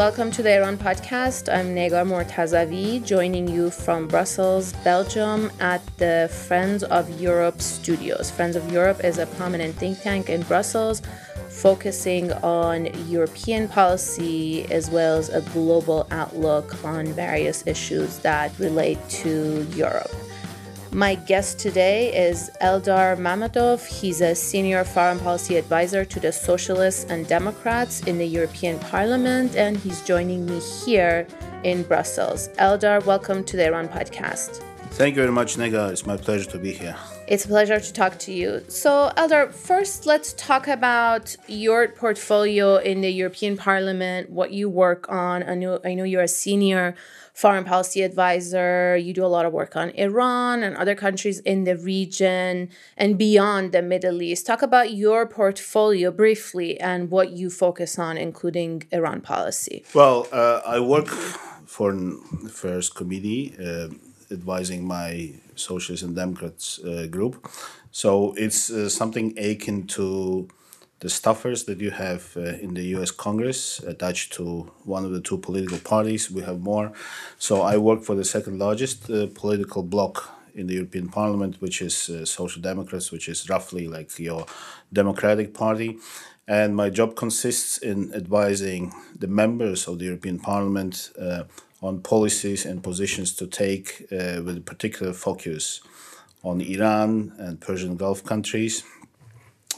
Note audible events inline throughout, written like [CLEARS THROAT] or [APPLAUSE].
welcome to the Iran podcast. I'm Negar Mortazavi, joining you from Brussels, Belgium, at the Friends of Europe studios. Friends of Europe is a prominent think tank in Brussels focusing on European policy as well as a global outlook on various issues that relate to Europe. My guest today is Eldar Mamedov. He's a senior foreign policy advisor to the Socialists and Democrats in the European Parliament, and he's joining me here in Brussels. Eldar, welcome to the Iran podcast. Thank you very much, Negar. It's my pleasure to be here. It's a pleasure to talk to you. So, Eldar, first let's talk about your portfolio in the European Parliament, what you work on. I know, I know you're a senior foreign policy advisor. You do a lot of work on Iran and other countries in the region and beyond the Middle East. Talk about your portfolio briefly and what you focus on, including Iran policy. Well, uh, I work for Affairs Committee, uh, advising my Socialists and Democrats uh, group. So it's uh, something akin to the staffers that you have uh, in the US Congress attached to one of the two political parties. We have more. So I work for the second largest uh, political bloc in the European Parliament, which is uh, Social Democrats, which is roughly like your Democratic Party. And my job consists in advising the members of the European Parliament uh, on policies and positions to take uh, with a particular focus on Iran and Persian Gulf countries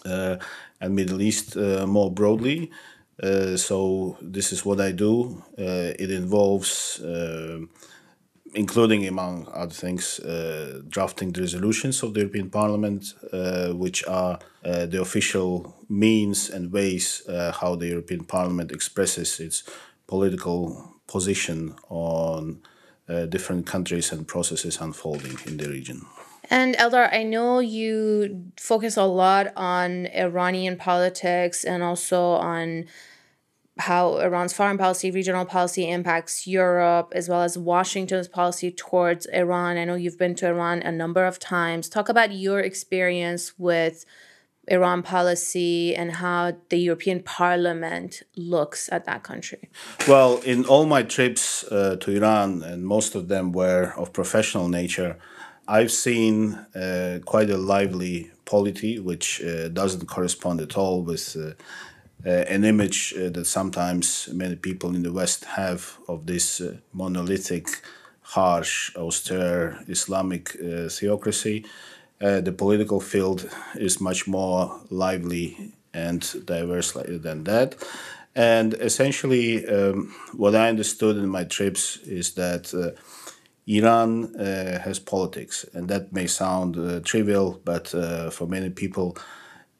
and Middle East uh, more broadly. Uh, so this is what I do. it involves including, among other things, uh, drafting the resolutions of the European Parliament, uh, which are uh, the official means and ways how the European Parliament expresses its political position on different countries and processes unfolding in the region. And Eldar, I know you focus a lot on Iranian politics and also on how Iran's foreign policy, regional policy impacts Europe, as well as Washington's policy towards Iran. I know you've been to Iran a number of times. Talk about your experience with Iran policy and how the European Parliament looks at that country. Well, in all my trips uh, to Iran, and most of them were of professional nature, I've seen uh, quite a lively polity, which uh, doesn't correspond at all with uh, uh an image uh, that sometimes many people in the West have of this uh, monolithic, harsh, austere Islamic theocracy. the political field is much more lively and diverse than that. And essentially, um, what I understood in my trips is that Iran uh, has politics, and that may sound uh, trivial, but uh, for many people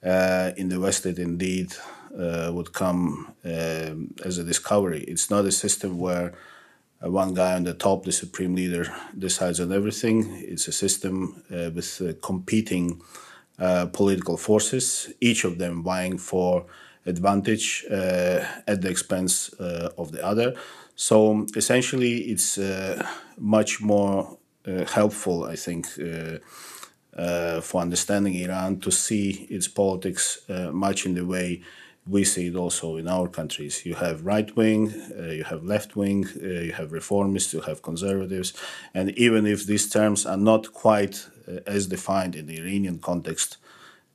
uh, in the West, it indeed uh, would come um, as a discovery. It's not a system where uh, one guy on the top, the supreme leader, decides on everything. It's a system with competing political forces, each of them vying for advantage at the expense of the other. So essentially, it's uh, much more uh, helpful, I think, uh, uh for understanding Iran to see its politics uh, much in the way we see it also in our countries. You have right wing, uh, you have left wing, you have reformists, you have conservatives, and even if these terms are not quite as defined in the Iranian context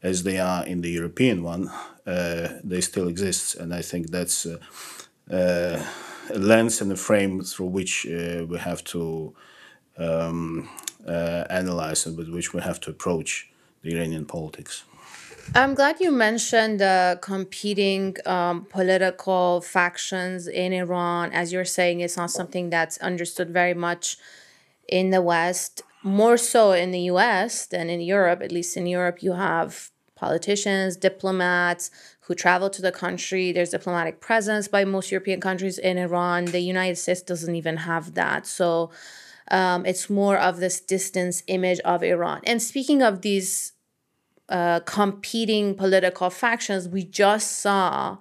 as they are in the European one, they still exist, and I think that's lens and a frame through which uh, we have to um, uh, analyze and with which we have to approach the Iranian politics. I'm glad you mentioned the competing um, political factions in Iran. As you're saying, it's not something that's understood very much in the West, more so in the US than in Europe. At least in Europe, you have politicians, diplomats who travel to the country. There's diplomatic presence by most European countries in Iran. The United States doesn't even have that. So um, it's more of this distance image of Iran. And speaking of these uh, competing political factions, we just saw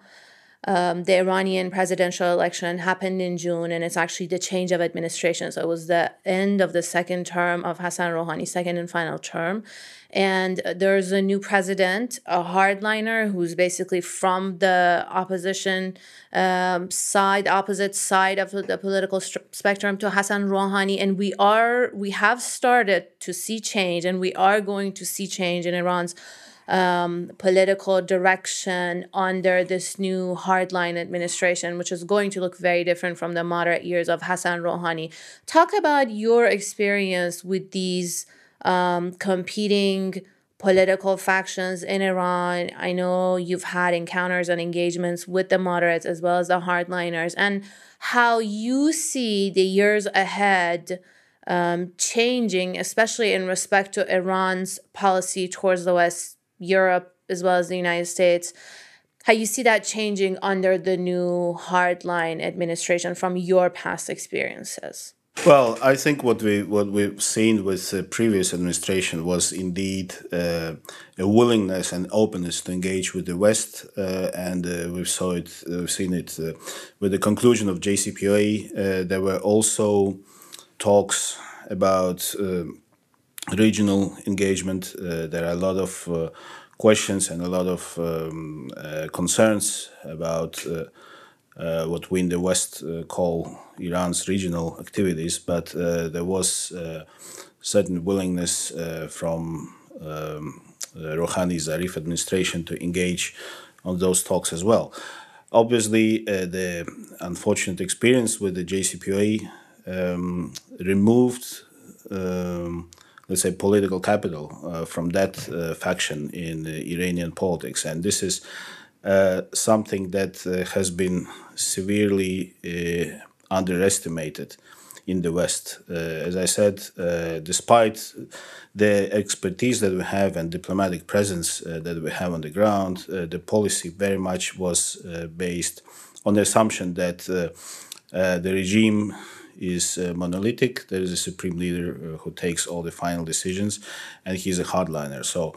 um, the Iranian presidential election happened in June, and it's actually the change of administration. So it was the end of the second term of Hassan Rouhani, second and final term. And there's a new president, a hardliner, who's basically from the opposition um, side, opposite side of the political st- spectrum to Hassan Rouhani. And we are, we have started to see change, and we are going to see change in Iran's um, political direction under this new hardline administration, which is going to look very different from the moderate years of Hassan Rouhani. Talk about your experience with these um, competing political factions in Iran. I know you've had encounters and engagements with the moderates as well as the hardliners, and how you see the years ahead. Um, changing, especially in respect to Iran's policy towards the West Europe as well as the United States, how you see that changing under the new hardline administration from your past experiences. Well, I think what we what we've seen with the previous administration was indeed uh, a willingness and openness to engage with the West, uh, and uh, we saw it, uh, we've seen it uh, with the conclusion of JCPOA. Uh, there were also talks about um, regional engagement. Uh, there are a lot of uh, questions and a lot of um, uh, concerns about what we in the West call Iran's regional activities, but there was certain willingness from um, Rouhani Zarif administration to engage on those talks as well. Obviously, uh, the unfortunate experience with the JCPOA um, removed um, let's say, political capital uh, from that uh, faction in Iranian politics. And this is uh, something that has been severely underestimated in the West. Uh, as I said, uh, despite the expertise that we have and diplomatic presence uh, that we have on the ground, the policy very much was based on the assumption that the regime is uh, monolithic. There is a supreme leader uh, who takes all the final decisions, and he's a hardliner. So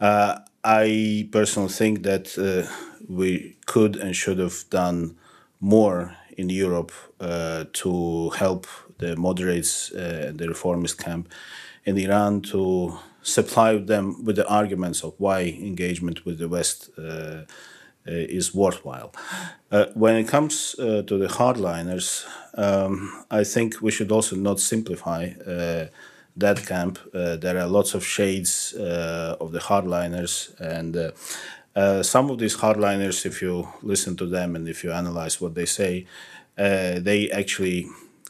uh, I personally think that uh, we could and should have done more in Europe to help the moderates, uh, the reformist camp in Iran to supply them with the arguments of why engagement with the West uh, is worthwhile. Uh, when it comes uh, to the hardliners, um, I think we should also not simplify that camp. there are lots of shades of the hardliners, and uh, some of these hardliners, if you listen to them and if you analyze what they say, uh, they actually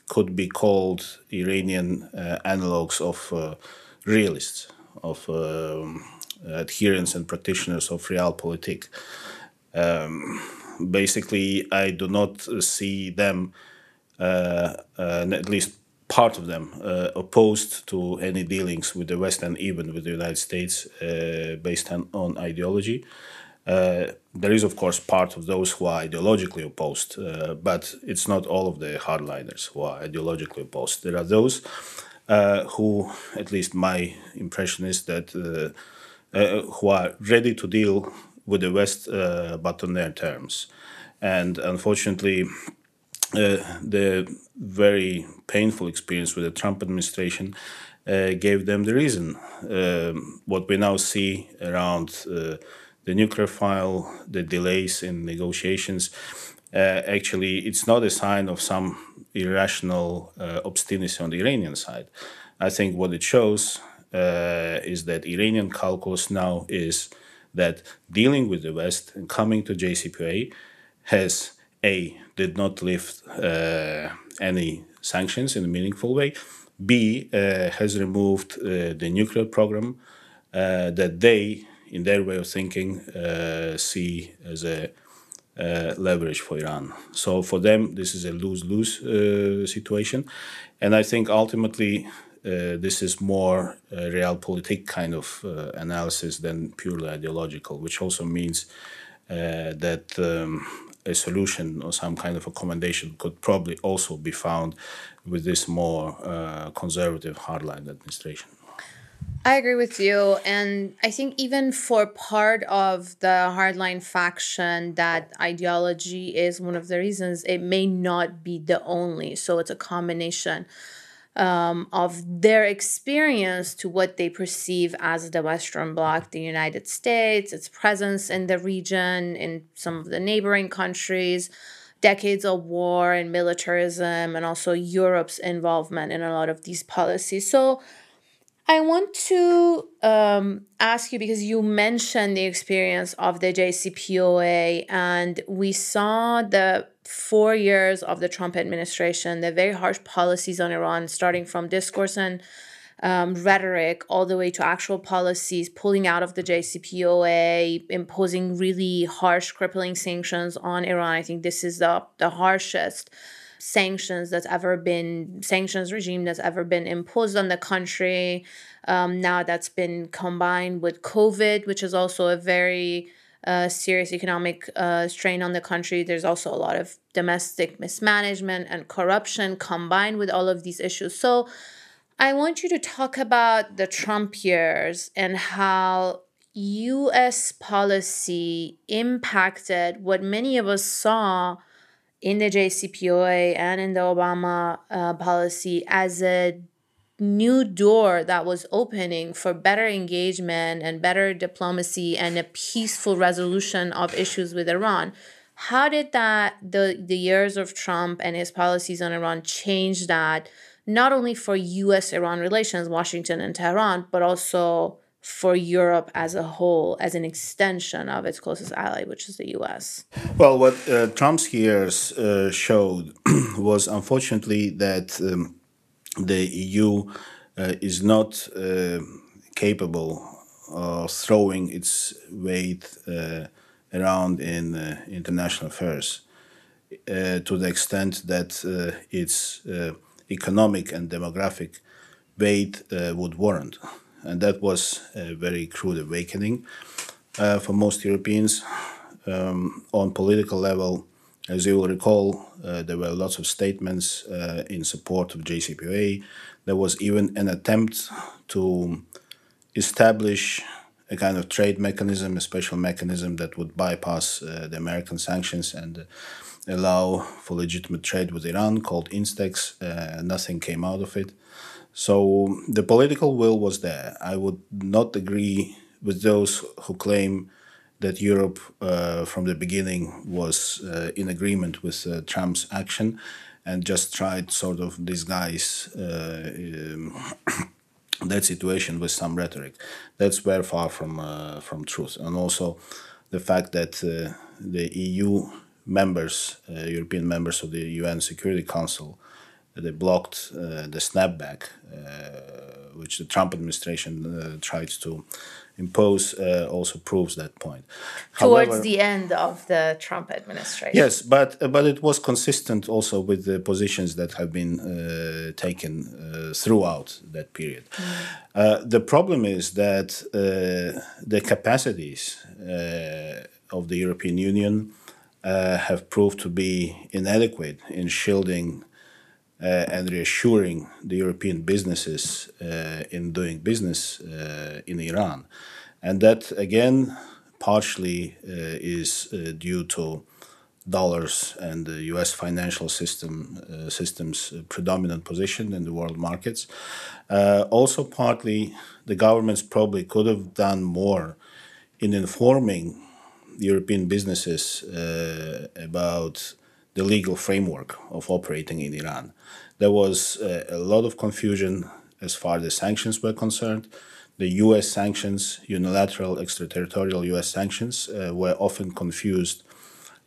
could be called Iranian uh, analogs of realists, of um, adherents and practitioners of realpolitik. Um, basically, I do not see them, uh, uh, at least part of them, uh, opposed to any dealings with the West and even with the United States uh, based on, on ideology. Uh, there is, of course, part of those who are ideologically opposed, uh, but it's not all of the hardliners who are ideologically opposed. There are those who, at least my impression is that, who are ready to deal with the West, uh, but on their terms. And unfortunately, uh, the very painful experience with the Trump administration uh, gave them the reason. Um, what we now see around uh, the nuclear file, the delays in negotiations, uh, actually, it's not a sign of some irrational uh, obstinacy on the Iranian side. I think what it shows is that Iranian calculus now is that dealing with the West and coming to JCPOA has a did not lift uh, any sanctions in a meaningful way. B uh, has removed uh, the nuclear program uh, that they, in their way of thinking, uh, see as a uh, leverage for Iran. So for them, this is a lose-lose situation, and I think ultimately this is more a realpolitik kind of uh, analysis than purely ideological, which also means uh, that um, a solution or some kind of accommodation could probably also be found with this more uh, conservative hardline administration. I agree with you. And I think even for part of the hardline faction, that ideology is one of the reasons it may not be the only. So it's a combination um, of their experience to what they perceive as the Western Bloc, the United States, its presence in the region, in some of the neighboring countries, decades of war and militarism, and also Europe's involvement in a lot of these policies. So I want to um, ask you because you mentioned the experience of the JCPOA, and we saw the four years of the Trump administration, the very harsh policies on Iran, starting from discourse and um, rhetoric all the way to actual policies, pulling out of the JCPOA, imposing really harsh, crippling sanctions on Iran. I think this is the, the harshest sanctions that's ever been sanctions regime that's ever been imposed on the country. Um, now that's been combined with COVID, which is also a very uh, serious economic uh, strain on the country. There's also a lot of domestic mismanagement and corruption combined with all of these issues. So I want you to talk about the Trump years and how US policy impacted what many of us saw in the JCPOA and in the Obama uh, policy as a new door that was opening for better engagement and better diplomacy and a peaceful resolution of issues with Iran. How did that the the years of Trump and his policies on Iran change that not only for US Iran relations, Washington and Tehran, but also for Europe as a whole, as an extension of its closest ally, which is the US? Well, what uh, Trump's years uh, showed [CLEARS THROAT] was unfortunately that um, the EU uh, is not uh, capable of throwing its weight uh, around in international affairs to the extent that its economic and demographic weight would warrant and that was a very crude awakening for most Europeans. Um, on political level, as you will recall, uh, there were lots of statements uh, in support of JCPOA. There was even an attempt to establish a kind of trade mechanism, a special mechanism that would bypass uh, the American sanctions and allow for legitimate trade with Iran, called INSTEX. Uh, nothing came out of it. So the political will was there. I would not agree with those who claim that Europe uh, from the beginning was uh, in agreement with uh, Trump's action and just tried sort of disguise uh, um, [COUGHS] that situation with some rhetoric. That's very far from uh, from truth. And also the fact that uh, the EU members, European members of the UN Security Council, they blocked the snapback, which the Trump administration tried to impose, uh, also proves that point. Towards However, the end of the Trump administration. Yes, but but it was consistent also with the positions that have been uh, taken uh, throughout that period. Mm. the problem is that the capacities of the European Union have proved to be inadequate in shielding uh, and reassuring the European businesses uh, in doing business uh, in Iran. And that, again, partially is due to dollars and the U.S. financial system uh, system's predominant position in the world markets. Uh, also, partly the governments probably could have done more in informing European businesses uh, about the legal framework of operating in Iran. There was uh, a lot of confusion as far as the sanctions were concerned. The US sanctions, unilateral extraterritorial US sanctions, uh, were often confused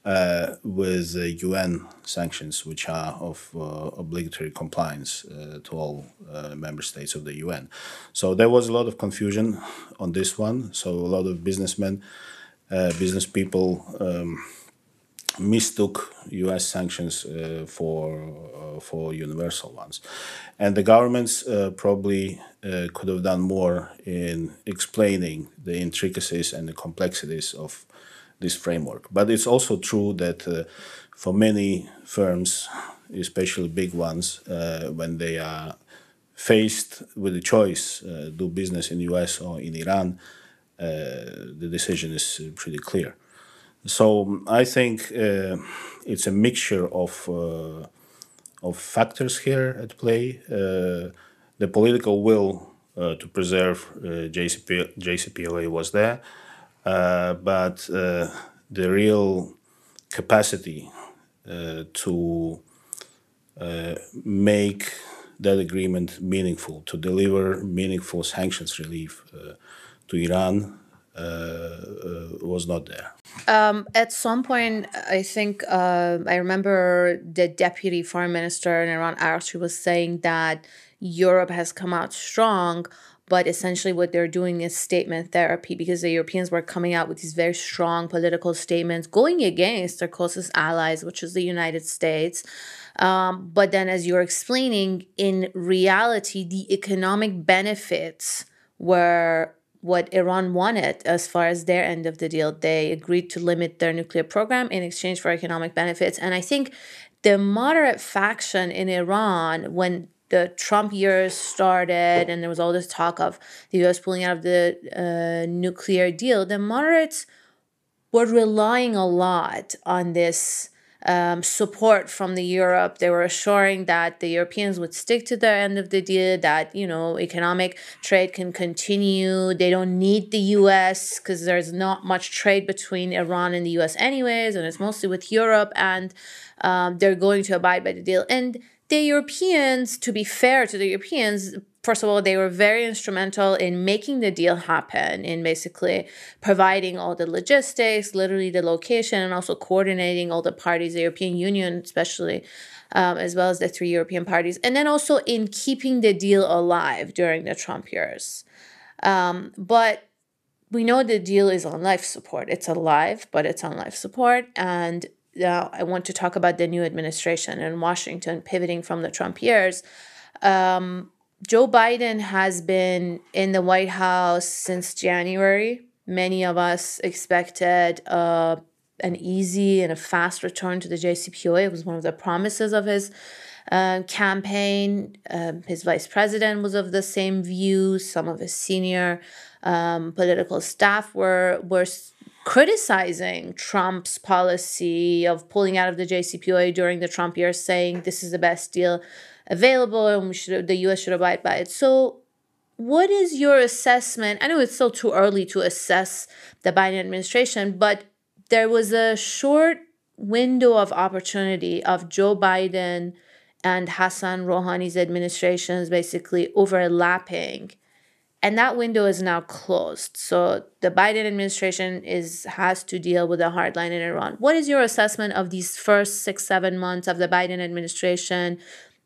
uh, with the UN sanctions, which are of uh, obligatory compliance uh, to all uh, member states of the UN. So there was a lot of confusion on this one. So a lot of businessmen, business people, um, mistook U.S. sanctions uh, for uh, for universal ones, and the governments uh, probably uh, could have done more in explaining the intricacies and the complexities of this framework. But it's also true that uh, for many firms, especially big ones, uh, when they are faced with the choice do business in US or in Iran, the decision is pretty clear. So I think uh, it's a mixture of uh, of factors here at play. Uh, the political will to preserve JCP, JCPOA was there, but the real capacity to make that agreement meaningful, to deliver meaningful sanctions relief uh, to Iran uh, uh, was not there. Um, at some point, I think uh, I remember the deputy foreign minister in Iran, Araghchi, was saying that Europe has come out strong, but essentially what they're doing is statement therapy because the Europeans were coming out with these very strong political statements going against their closest allies, which is the United States. Um, but then, as you're explaining, in reality, the economic benefits were what Iran wanted as far as their end of the deal. They agreed to limit their nuclear program in exchange for economic benefits. And I think the moderate faction in Iran, when the Trump years started and there was all this talk of the US pulling out of the uh, nuclear deal, the moderates were relying a lot on this um, support from the Europe. They were assuring that the Europeans would stick to their end of the deal, that, you know, economic trade can continue. They don't need the US because there's not much trade between Iran and the US, anyways, and it's mostly with Europe, and um, they're going to abide by the deal. And the Europeans, to be fair to the Europeans, first of all, they were very instrumental in making the deal happen, in basically providing all the logistics, literally the location, and also coordinating all the parties, the European Union, especially. Um, as well as the three European parties, and then also in keeping the deal alive during the Trump years. Um, but we know the deal is on life support. It's alive, but it's on life support. And now I want to talk about the new administration in Washington pivoting from the Trump years. Um, Joe Biden has been in the White House since January. Many of us expected uh, an easy and a fast return to the JCPOA. It was one of the promises of his uh, campaign. Uh, his vice president was of the same view. Some of his senior um, political staff were were criticizing Trump's policy of pulling out of the JCPOA during the Trump years, saying this is the best deal available and we should the US should abide by it. So what is your assessment? I know it's still too early to assess the Biden administration, but there was a short window of opportunity of Joe Biden and Hassan Rouhani's administrations basically overlapping. And that window is now closed. So the Biden administration is has to deal with a hard line in Iran. What is your assessment of these first six, seven months of the Biden administration?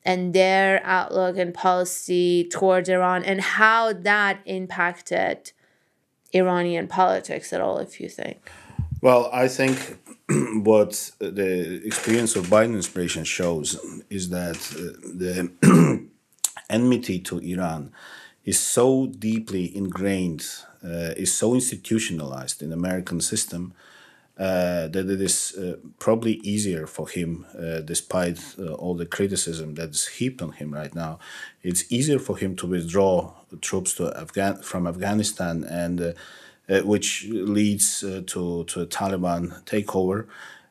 And their outlook and policy towards Iran and how that impacted Iranian politics at all, if you think? Well, I think [CLEARS THROAT] what the experience of Biden administration shows is that uh, the [CLEARS THROAT] enmity to Iran is so deeply ingrained, uh, is so institutionalized in the American system uh, that it is uh, probably easier for him, uh, despite uh, all the criticism that's heaped on him right now, it's easier for him to withdraw troops to Afghan- from Afghanistan, and uh, uh, which leads to to a Taliban takeover,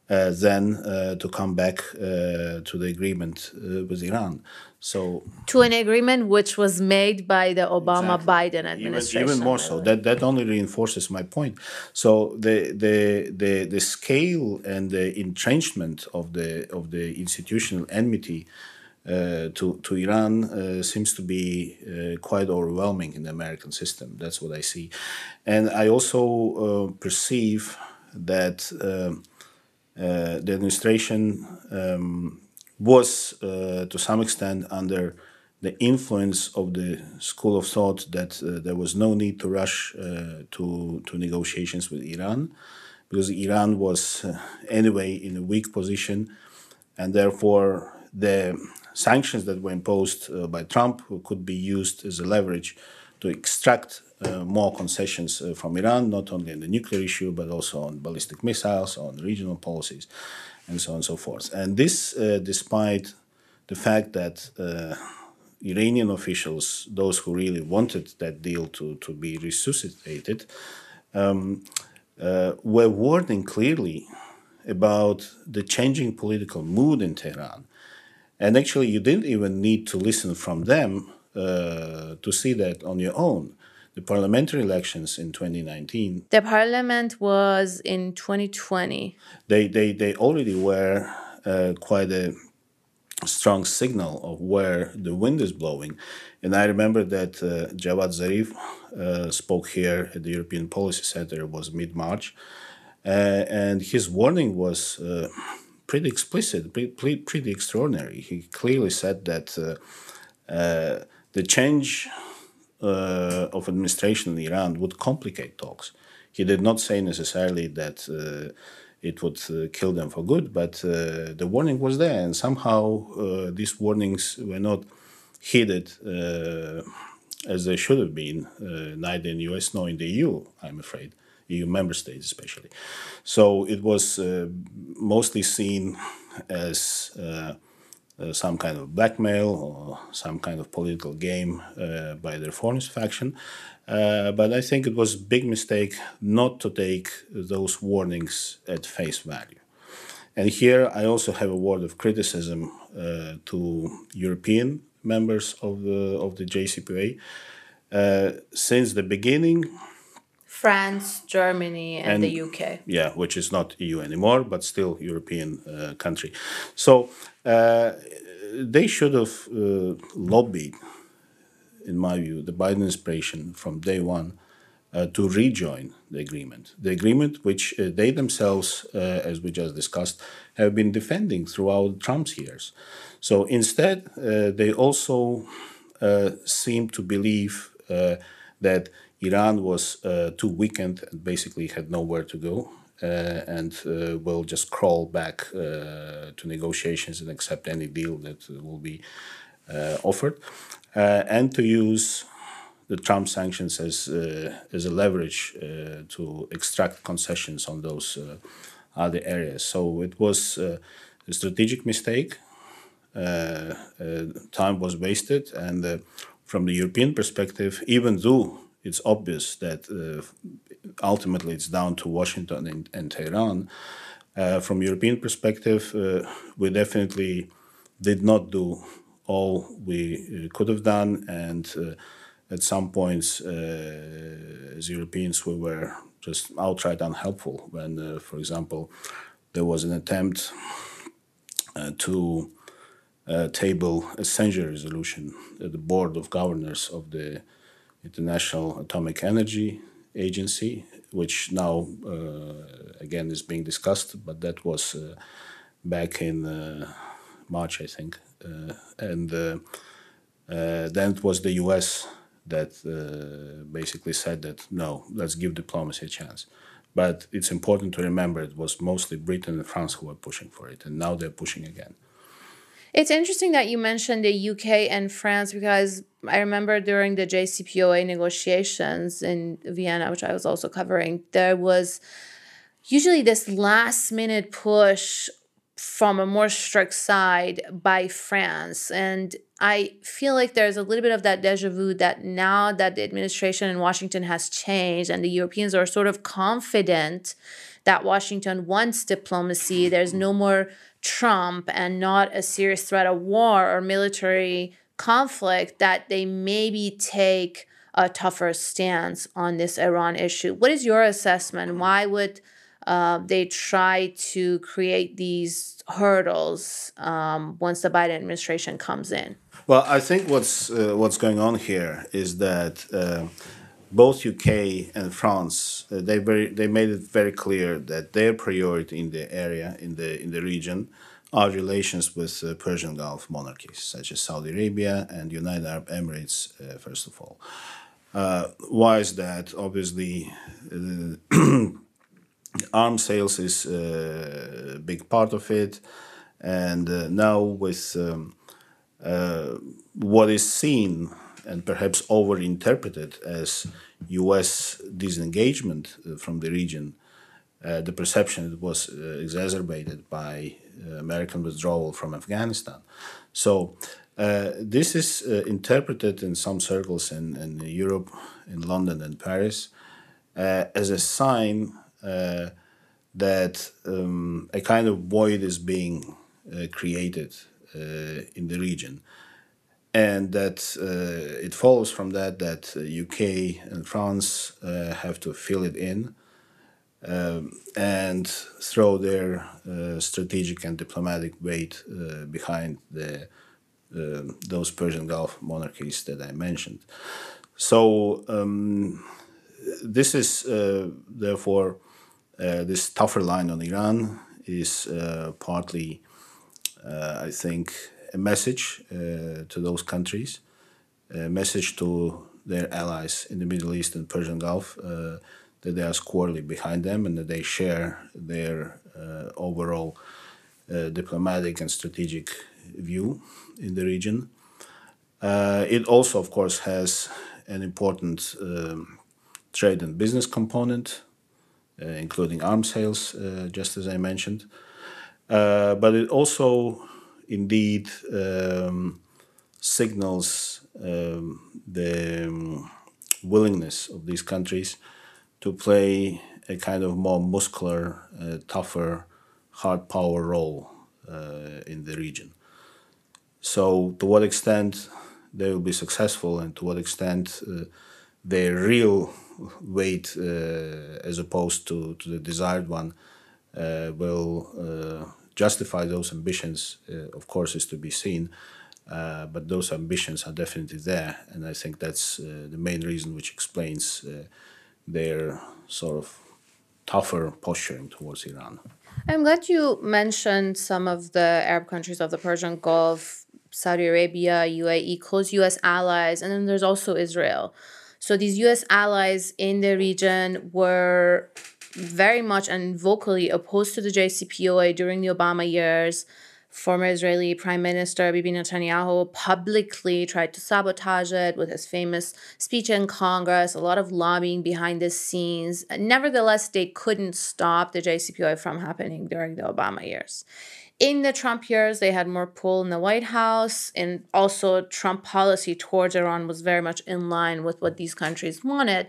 than to come back to the agreement with Iran. So to an agreement which was made by the Obama exactly. Biden administration. Even, even more so. That that only reinforces my point. So the the the the scale and the entrenchment of the of the institutional enmity uh, to to Iran uh, seems to be uh, quite overwhelming in the American system. That's what I see, and I also uh, perceive that um, uh, the administration. Um, was uh, to some extent under the influence of the school of thought that uh, there was no need to rush uh, to, to negotiations with Iran because Iran was uh, anyway in a weak position and therefore the sanctions that were imposed uh, by Trump could be used as a leverage to extract uh, more concessions from Iran, not only on the nuclear issue, but also on ballistic missiles, on regional policies and so on and so forth. And this, uh, despite the fact that uh, Iranian officials, those who really wanted that deal to, to be resuscitated, um, uh, were warning clearly about the changing political mood in Tehran. And actually, you didn't even need to listen from them uh, to see that on your own. The parliamentary elections in 2019. The parliament was in 2020. They, they, they already were uh, quite a strong signal of where the wind is blowing. And I remember that uh, Javad Zarif uh, spoke here at the European Policy Center, it was mid March, uh, and his warning was uh, pretty explicit, pretty, pretty, extraordinary. He clearly said that uh, uh, the change of administration in Iran would complicate talks. He did not say necessarily that it would uh, kill them for good. But uh, the warning was there, and somehow uh, these warnings were not heeded as they should have been, neither in the US nor in the EU, I'm afraid. EU member states, especially. So it was mostly seen as uh, some kind of blackmail or some kind of political game uh, by the reformist faction. Uh, but I think it was a big mistake not to take those warnings at face value. And here I also have a word of criticism uh, to European members of the of the JCPOA. Uh, since the beginning, France, Germany, and, and, the UK. Yeah, which is not EU anymore, but still European uh, country. So uh, they should have uh, lobbied in my view, the Biden administration from day one uh, to rejoin the agreement. The agreement which uh, they themselves, uh, as we just discussed, have been defending throughout Trump's years. So instead, uh, they also uh, seem to believe uh, that Iran was uh, too weakened and basically had nowhere to go. Uh, and uh, will just crawl back to negotiations and accept any deal that will be offered uh, and to use the Trump sanctions as uh, as a leverage uh, to extract concessions on those other areas. So it was a strategic mistake. time was wasted, and from the European perspective, even though it's obvious that uh, ultimately it's down to Washington and, and Tehran. Uh, from European perspective, uh, we definitely did not do all we uh, could have done. And uh, at some points, uh, as Europeans, we were just outright unhelpful when, for example, there was an attempt to table a censure resolution at the board of governors of the International Atomic Energy Agency, which now uh, again is being discussed, but that was uh, back in uh, March, I think. And then it was the US that basically said that no, let's give diplomacy a chance. But it's important to remember it was mostly Britain and France who were pushing for it, and now they're pushing again. It's interesting that you mentioned the UK and France because I remember during the JCPOA negotiations in Vienna, which I was also covering, there was usually this last minute push from a more strict side by France. And I feel like there's a little bit of that deja vu that now that the administration in Washington has changed and the Europeans are sort of confident that Washington wants diplomacy, there's no more Trump and not a serious threat of war or military conflict, that they maybe take a tougher stance on this Iran issue. What is your assessment? Why would uh, they try to create these hurdles um, once the Biden administration comes in? Well, I think what's uh, what's going on here is that uh, both UK and France uh, they very they made it very clear that their priority in the area in the in the region are relations with uh, Persian Gulf monarchies such as Saudi Arabia and United Arab Emirates, uh, first of all. why is that? Obviously [CLEARS THROAT] arms sales is uh, a big part of it. And uh, now, with um, uh, what is seen and perhaps overinterpreted as US disengagement from the region, uh, the perception was uh, exacerbated by uh, American withdrawal from Afghanistan. So Uh, this is uh, interpreted in some circles in, in Europe, in London and Paris, uh, as a sign uh, that um, a kind of void is being uh, created uh, in the region. And that it follows from that that UK and France have to fill it in um, and throw their strategic and diplomatic weight behind the uh, those Persian Gulf monarchies that I mentioned. So um, this is uh, therefore uh, this tougher line on Iran is uh, partly, uh, I think, a message uh, to those countries, a message to their allies in the Middle East and Persian Gulf that they are squarely behind them and that they share their overall diplomatic and strategic view in the region. Uh, it also, of course, has an important um, trade and business component, uh, including arms sales, uh, just as I mentioned. Uh, but it also, indeed, um, signals um, the um, willingness of these countries to play a kind of more muscular, uh, tougher, hard power role uh, in the region. So, to what extent they will be successful, and to what extent uh, their real weight, uh, as opposed to, to the desired one, uh, will uh, justify those ambitions, uh, of course, is to be seen. Uh, but those ambitions are definitely there, and I think that's the main reason which explains their sort of tougher posturing towards Iran. I'm glad you mentioned some of the Arab countries of the Persian Gulf Saudi Arabia, UAE, close US allies, and then there's also Israel. So these US allies in the region were very much and vocally opposed to the JCPOA during the Obama years. Former Israeli Prime Minister Bibi Netanyahu publicly tried to sabotage it with his famous speech in Congress, a lot of lobbying behind the scenes. Nevertheless, they couldn't stop the JCPOA from happening during the Obama years in the Trump years, they had more pull in the White House, and also Trump policy towards Iran was very much in line with what these countries wanted.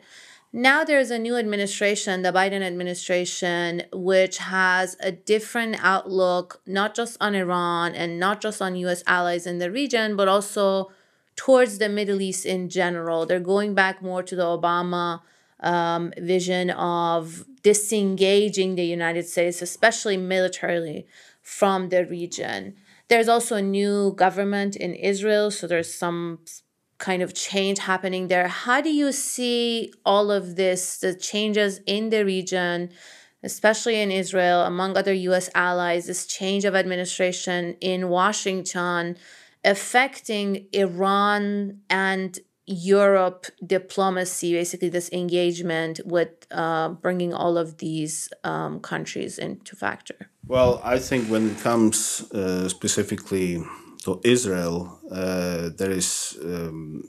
Now there's a new administration, the Biden administration, which has a different outlook, not just on Iran and not just on US allies in the region, but also towards the Middle East in general. They're going back more to the Obama um, vision of disengaging the United States, especially militarily from the region. There's also a new government in Israel, so there's some kind of change happening there. How do you see all of this, the changes in the region, especially in Israel, among other US allies, this change of administration in Washington affecting Iran and Europe diplomacy, basically this engagement with uh, bringing all of these um, countries into factor? Well, I think when it comes uh, specifically to Israel, uh, there is um,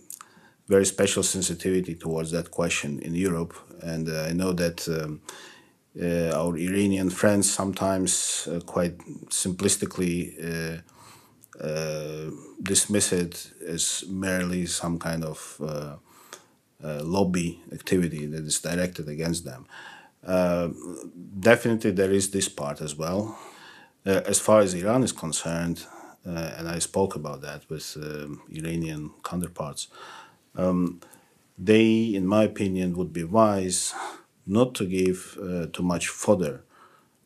very special sensitivity towards that question in Europe, and uh, I know that. Um, uh, our Iranian friends sometimes uh, quite simplistically uh, dismiss it as merely some kind of uh, uh, lobby activity that is directed against them. definitely, there is this part as well. as far as Iran is concerned, and I spoke about that with um, Iranian counterparts, um, they, in my opinion, would be wise not to give uh, too much fodder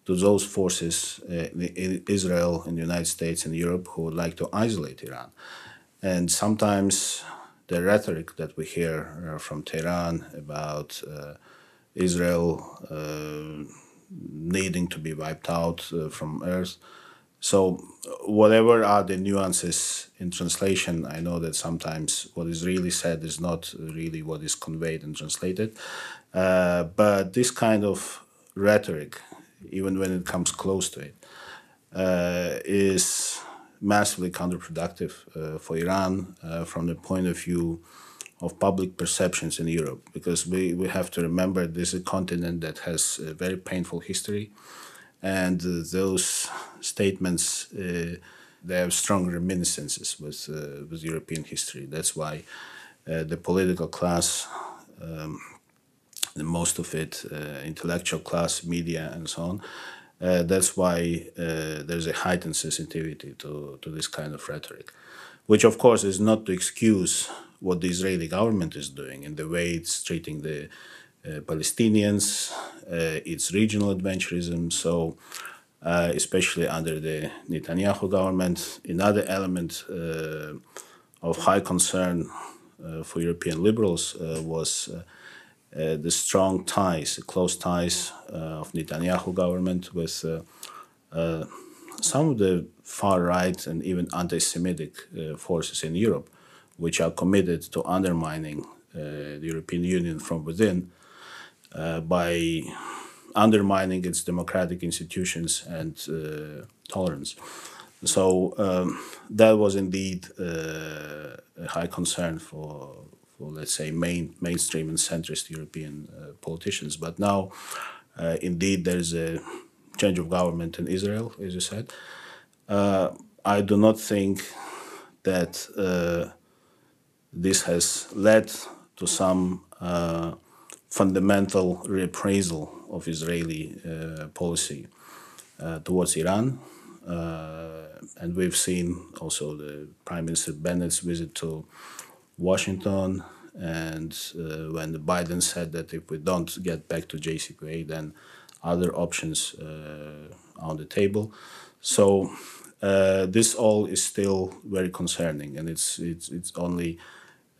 to those forces uh, in Israel, in the United States, and Europe who would like to isolate Iran. And sometimes the rhetoric that we hear uh, from Tehran about uh, Israel uh, needing to be wiped out uh, from earth. So, whatever are the nuances in translation, I know that sometimes what is really said is not really what is conveyed and translated. Uh, but this kind of rhetoric even when it comes close to it, uh, is massively counterproductive uh, for Iran uh, from the point of view of public perceptions in Europe, because we, we have to remember this is a continent that has a very painful history, and uh, those statements uh, they have strong reminiscences with uh, with European history. That's why the political class, um, most of it, intellectual class, media, and so on. Uh, that's why uh, there's a heightened sensitivity to, to this kind of rhetoric, which of course is not to excuse what the Israeli government is doing and the way it's treating the Palestinians, its regional adventurism. So uh, especially under the Netanyahu government. Another element uh, of high concern uh, for European liberals uh, was uh, the strong ties, the close ties of Netanyahu government with some of the far right and even anti-Semitic forces in Europe, which are committed to undermining the European Union from within by undermining its democratic institutions and uh, tolerance. So um, that was indeed uh, a high concern for, for, let's say, main, mainstream and centrist European uh, politicians. But now, uh, indeed, there's a change of government in Israel, as you said. Uh, I do not think that uh, this has led to some fundamental reappraisal of Israeli uh, policy uh, towards Iran. Uh, and we've seen also the Prime Minister Bennett's visit to Washington, and uh, when Biden said that if we don't get back to JCPOA, then other options uh, on the table. So uh, this all is still very concerning, and it's it's it's only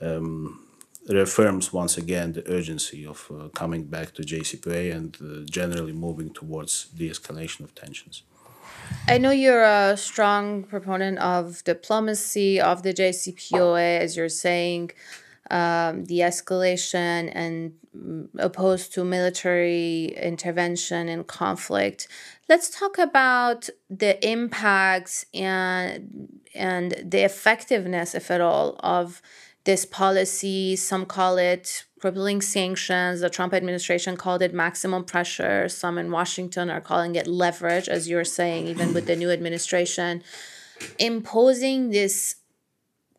um, reaffirms once again the urgency of uh, coming back to JCPOA and uh, generally moving towards de escalation of tensions. I know you're a strong proponent of diplomacy of the JCPOA, as you're saying, um, de escalation and mm, opposed to military intervention and conflict. Let's talk about the impacts and and the effectiveness, if at all, of this policy. Some call it crippling sanctions. The Trump administration called it maximum pressure. Some in Washington are calling it leverage, as you're saying, even with the new administration. Imposing this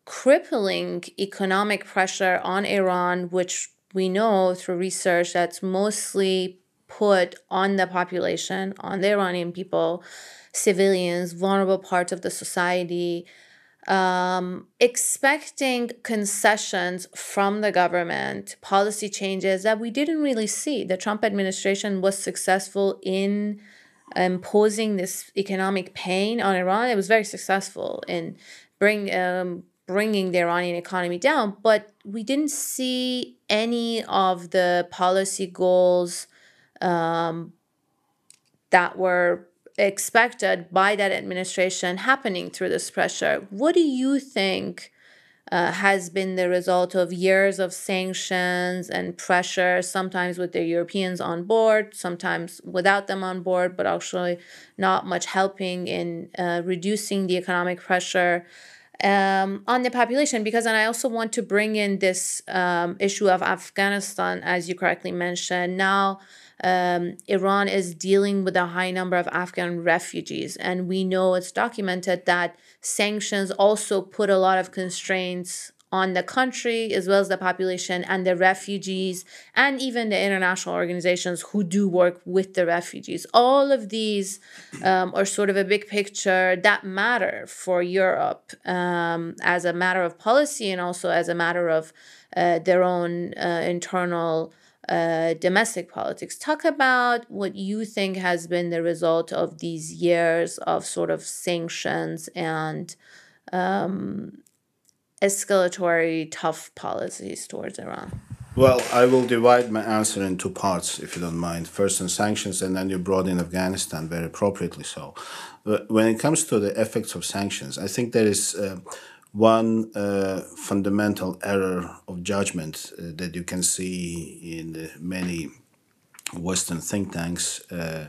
crippling economic pressure on Iran, which we know through research that's mostly put on the population, on the Iranian people, civilians, vulnerable parts of the society um, expecting concessions from the government, policy changes that we didn't really see. The Trump administration was successful in imposing this economic pain on Iran. It was very successful in bring um, bringing the Iranian economy down, but we didn't see any of the policy goals um, that were expected by that administration happening through this pressure. What do you think uh, has been the result of years of sanctions and pressure, sometimes with the Europeans on board, sometimes without them on board, but actually not much helping in uh, reducing the economic pressure? Um, on the population because and i also want to bring in this um, issue of afghanistan as you correctly mentioned now um, Iran is dealing with a high number of Afghan refugees. And we know it's documented that sanctions also put a lot of constraints on the country as well as the population and the refugees and even the international organizations who do work with the refugees. All of these um, are sort of a big picture that matter for Europe um, as a matter of policy and also as a matter of uh, their own uh, internal uh, domestic politics. Talk about what you think has been the result of these years of sort of sanctions and um, escalatory, tough policies towards Iran. Well, I will divide my answer in two parts, if you don't mind. First on sanctions, and then you brought in Afghanistan, very appropriately so. When it comes to the effects of sanctions, I think there is. Uh, one uh, fundamental error of judgment uh, that you can see in many Western think tanks uh,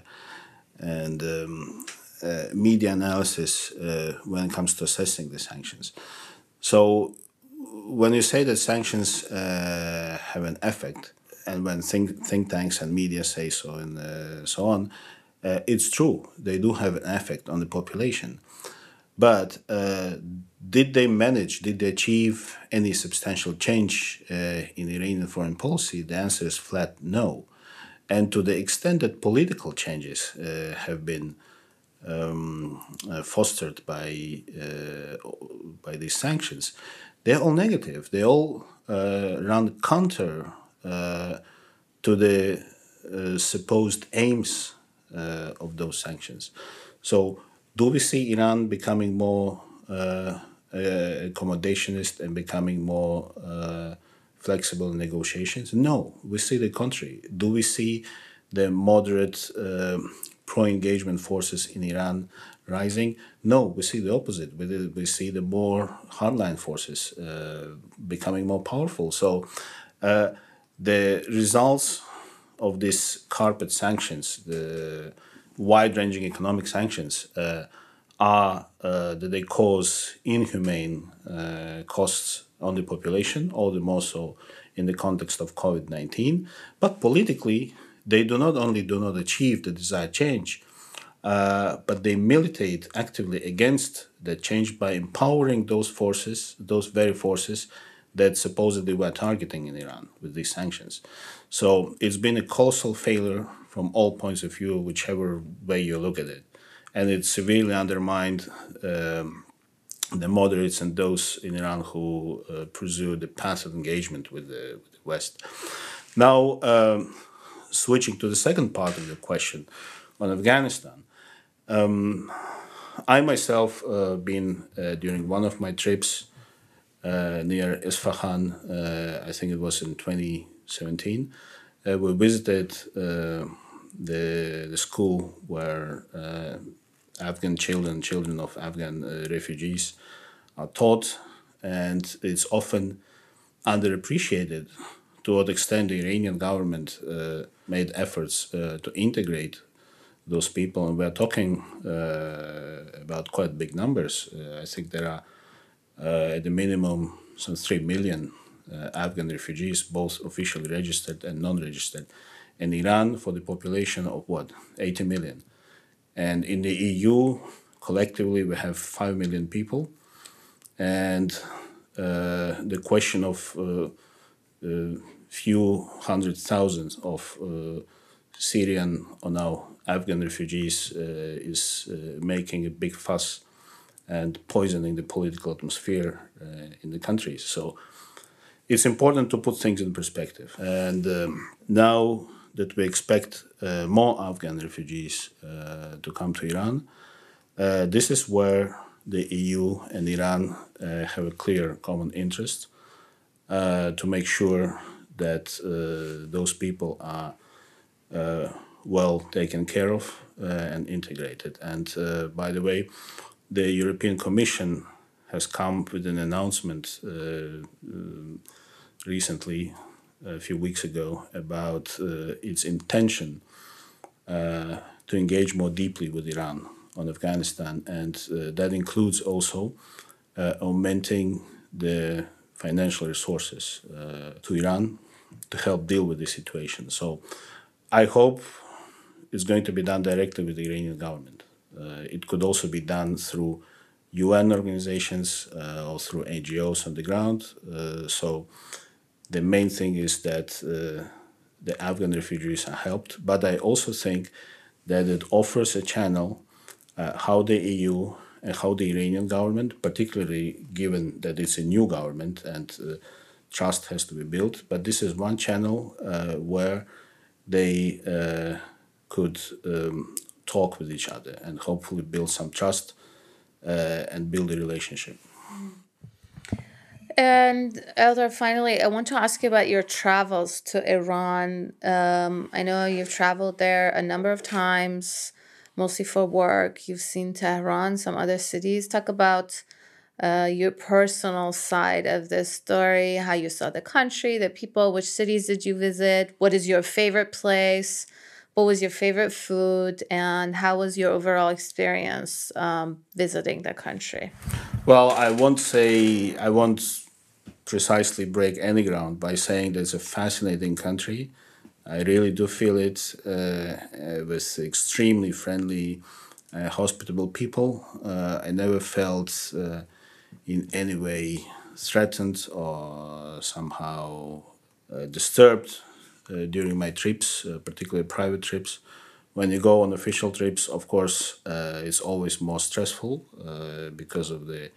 and um, uh, media analysis uh, when it comes to assessing the sanctions. So, when you say that sanctions uh, have an effect, and when think, think tanks and media say so and so on, it's true, they do have an effect on the population. But did they manage, did they achieve any substantial change uh, in Iranian foreign policy? The answer is flat no. And to the extent that political changes uh, have been um, uh, fostered by, uh, by these sanctions, they're all negative. They all uh, run counter to the supposed aims of those sanctions. So, do we see Iran becoming more uh, uh, accommodationist and becoming more uh, flexible in negotiations? No, we see the contrary. Do we see the moderate um, pro-engagement forces in Iran rising? No, we see the opposite. We, we see the more hardline forces uh, becoming more powerful. So uh, the results of these carpet sanctions, the wide-ranging economic sanctions, uh, are uh, that they cause inhumane uh, costs on the population, all the more so in the context of COVID 19. But politically, they do not only do not achieve the desired change, uh, but they militate actively against that change by empowering those forces, those very forces that supposedly were targeting in Iran with these sanctions. So it's been a colossal failure from all points of view, whichever way you look at it and it severely undermined um, the moderates and those in Iran who uh, pursue the path of engagement with the, with the West. Now, um, switching to the second part of the question on Afghanistan, um, I myself uh, been uh, during one of my trips uh, near Isfahan, uh, I think it was in 2017. Uh, we visited the the school where Afghan children, children of Afghan uh, refugees, are taught, and it's often underappreciated to what extent the Iranian government uh, made efforts uh, to integrate those people. And we're talking uh, about quite big numbers. Uh, I think there are, uh, at the minimum, some 3 million Afghan refugees, both officially registered and non registered. In Iran, for the population of what? 80 million. And in the EU, collectively, we have 5 million people. And uh, the question of uh, uh, few hundred thousands of uh, Syrian or now Afghan refugees uh, is uh, making a big fuss and poisoning the political atmosphere in the countries. So it's important to put things in perspective. And um, now that we expect uh, more Afghan refugees uh, to come to Iran. Uh, this is where the EU and Iran have a clear common interest to make sure that those people are well taken care of and integrated. And by the way, the European Commission has come with an announcement uh, recently a few weeks ago about uh, its intention uh, to engage more deeply with Iran on Afghanistan, and uh, that includes also augmenting the financial resources to Iran to help deal with the situation. So I hope it's going to be done directly with the Iranian government. Uh, it could also be done through UN organizations uh, or through NGOs on the ground. Uh, so the main thing is that uh, the Afghan refugees are helped, but I also think that it offers a channel uh, how the EU and how the Iranian government, particularly given that it's a new government and uh, trust has to be built, but this is one channel uh, where they uh, could um, talk with each other and hopefully build some trust uh, and build a relationship. And Eldar, finally, I want to ask you about your travels to Iran. Um, I know you've traveled there a number of times, mostly for work. You've seen Tehran, some other cities. Talk about uh, your personal side of this story, how you saw the country, the people, which cities did you visit, what is your favorite place, what was your favorite food, and how was your overall experience um, visiting the country? Well, I won't say, I won't precisely break any ground by saying that it's a fascinating country. I really do feel it uh, uh, with extremely friendly uh, hospitable people. Uh, I never felt uh, in any way threatened or somehow disturbed during my trips, particularly private trips. When you go on official trips, of course, it's always more stressful because of the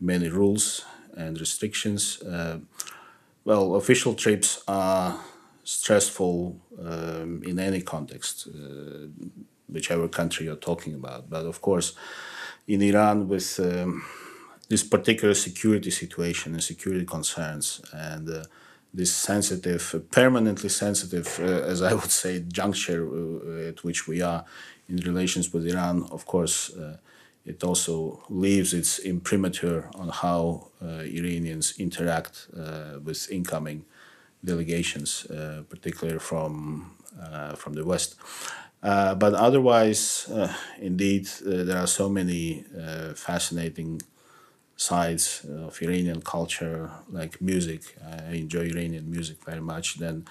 many rules and restrictions. well, official trips are stressful um, in any context whichever country you're talking about. But of course, in Iran, with um, this particular security situation and security concerns, and uh, this sensitive, permanently sensitive, uh, as I would say, juncture uh, at which we are in relations with Iran, of course, uh, it also leaves its imprimatur on how uh, Iranians interact uh, with incoming delegations, particularly from from the West. Uh, but otherwise, uh, indeed, uh, there are so many uh, fascinating sides of Iranian culture, like music. I enjoy Iranian music very much. Then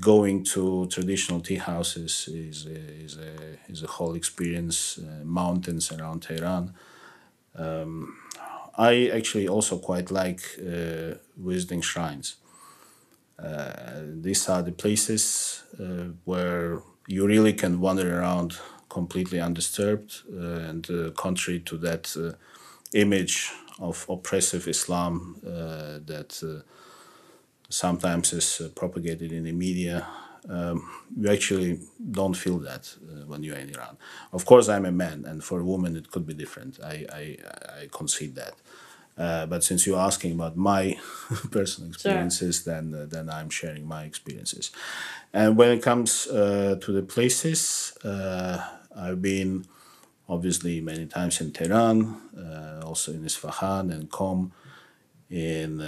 going to traditional tea houses is a, is a, is a whole experience. Uh, mountains around Tehran. Um, I actually also quite like visiting shrines. these are the places where you really can wander around completely undisturbed uh, and uh, contrary to that uh, image of oppressive Islam that sometimes is propagated in the media. Um, you actually don't feel that uh, when you're in Iran. Of course, I'm a man, and for a woman, it could be different. I, I, I concede that. Uh, but since you're asking about my [LAUGHS] personal experiences, sure. then uh, then I'm sharing my experiences. And when it comes uh, to the places, uh, I've been obviously many times in Tehran, uh, also in Isfahan and Qom, in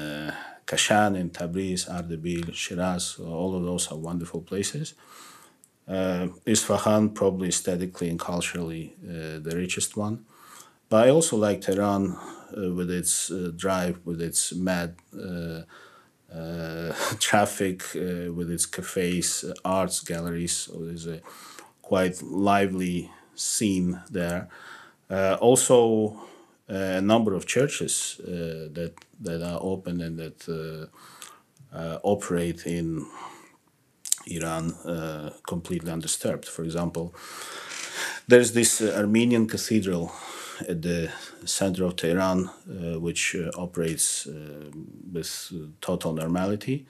Kashan, in Tabriz, Ardabil, Shiraz. All of those are wonderful places. Isfahan probably aesthetically and culturally the richest one. But I also like Tehran uh, with its uh, drive, with its mad uh, [LAUGHS] traffic, with its cafes, arts galleries. So there's a quite lively scene there. also, a number of churches that that are open and that operate in Iran uh, completely undisturbed. For example, there's this uh, Armenian cathedral at the center of Tehran, uh, which uh, operates uh, with total normality.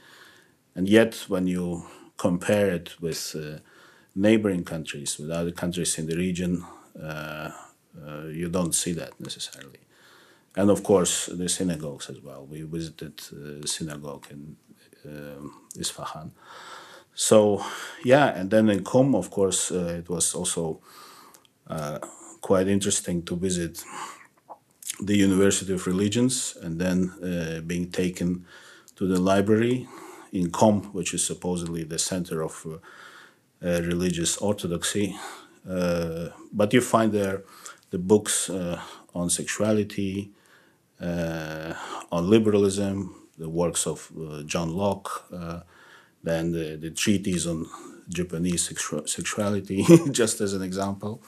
And yet, when you compare it with neighboring countries, with other countries in the region, you don't see that necessarily. And of course, the synagogues as well. We visited the synagogue in Isfahan. So, yeah, and then in Qom, of course, uh, it was also uh, quite interesting to visit the University of Religions and then uh, being taken to the library in Qom, which is supposedly the center of uh, uh, religious orthodoxy. Uh, but you find there the books uh, on sexuality, uh, on liberalism, the works of John Locke, then the, the treatise on Japanese sexu- sexuality, [LAUGHS] just as an example.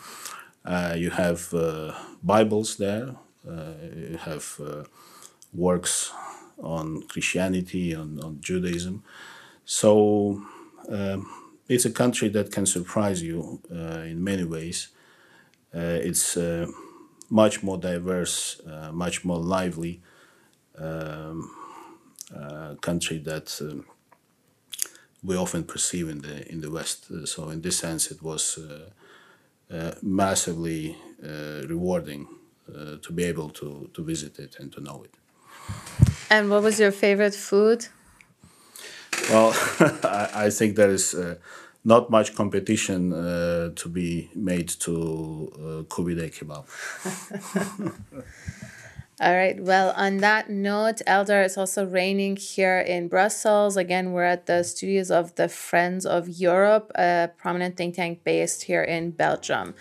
Uh, you have uh, Bibles there. Uh, you have works on Christianity, on, on Judaism. So um, it's a country that can surprise you in many ways. It's much more diverse, much more lively um, country that um, we often perceive in the in the West. Uh, so in this sense, it was uh, uh, massively uh, rewarding uh, to be able to, to visit it and to know it. And what was your favorite food? Well, [LAUGHS] I, I, think there is not much competition uh, to be made to uh, kubide kebab. [LAUGHS] All right. Well, on that note, Eldar, it's also raining here in Brussels. Again, we're at the studios of the Friends of Europe, a prominent think tank based here in Belgium.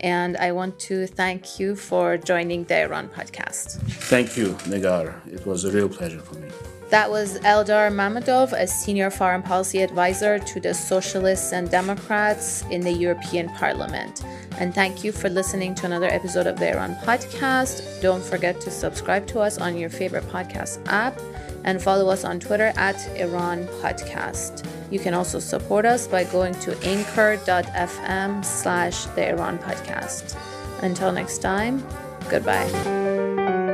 And I want to thank you for joining the Iran podcast. Thank you, Negar. It was a real pleasure for me. That was Eldar Mamedov, a senior foreign policy advisor to the Socialists and Democrats in the European Parliament. And thank you for listening to another episode of the Iran podcast. Don't forget to subscribe to us on your favorite podcast app and follow us on Twitter at Iran Podcast. You can also support us by going to anchor.fm slash the Iran Podcast. Until next time, goodbye.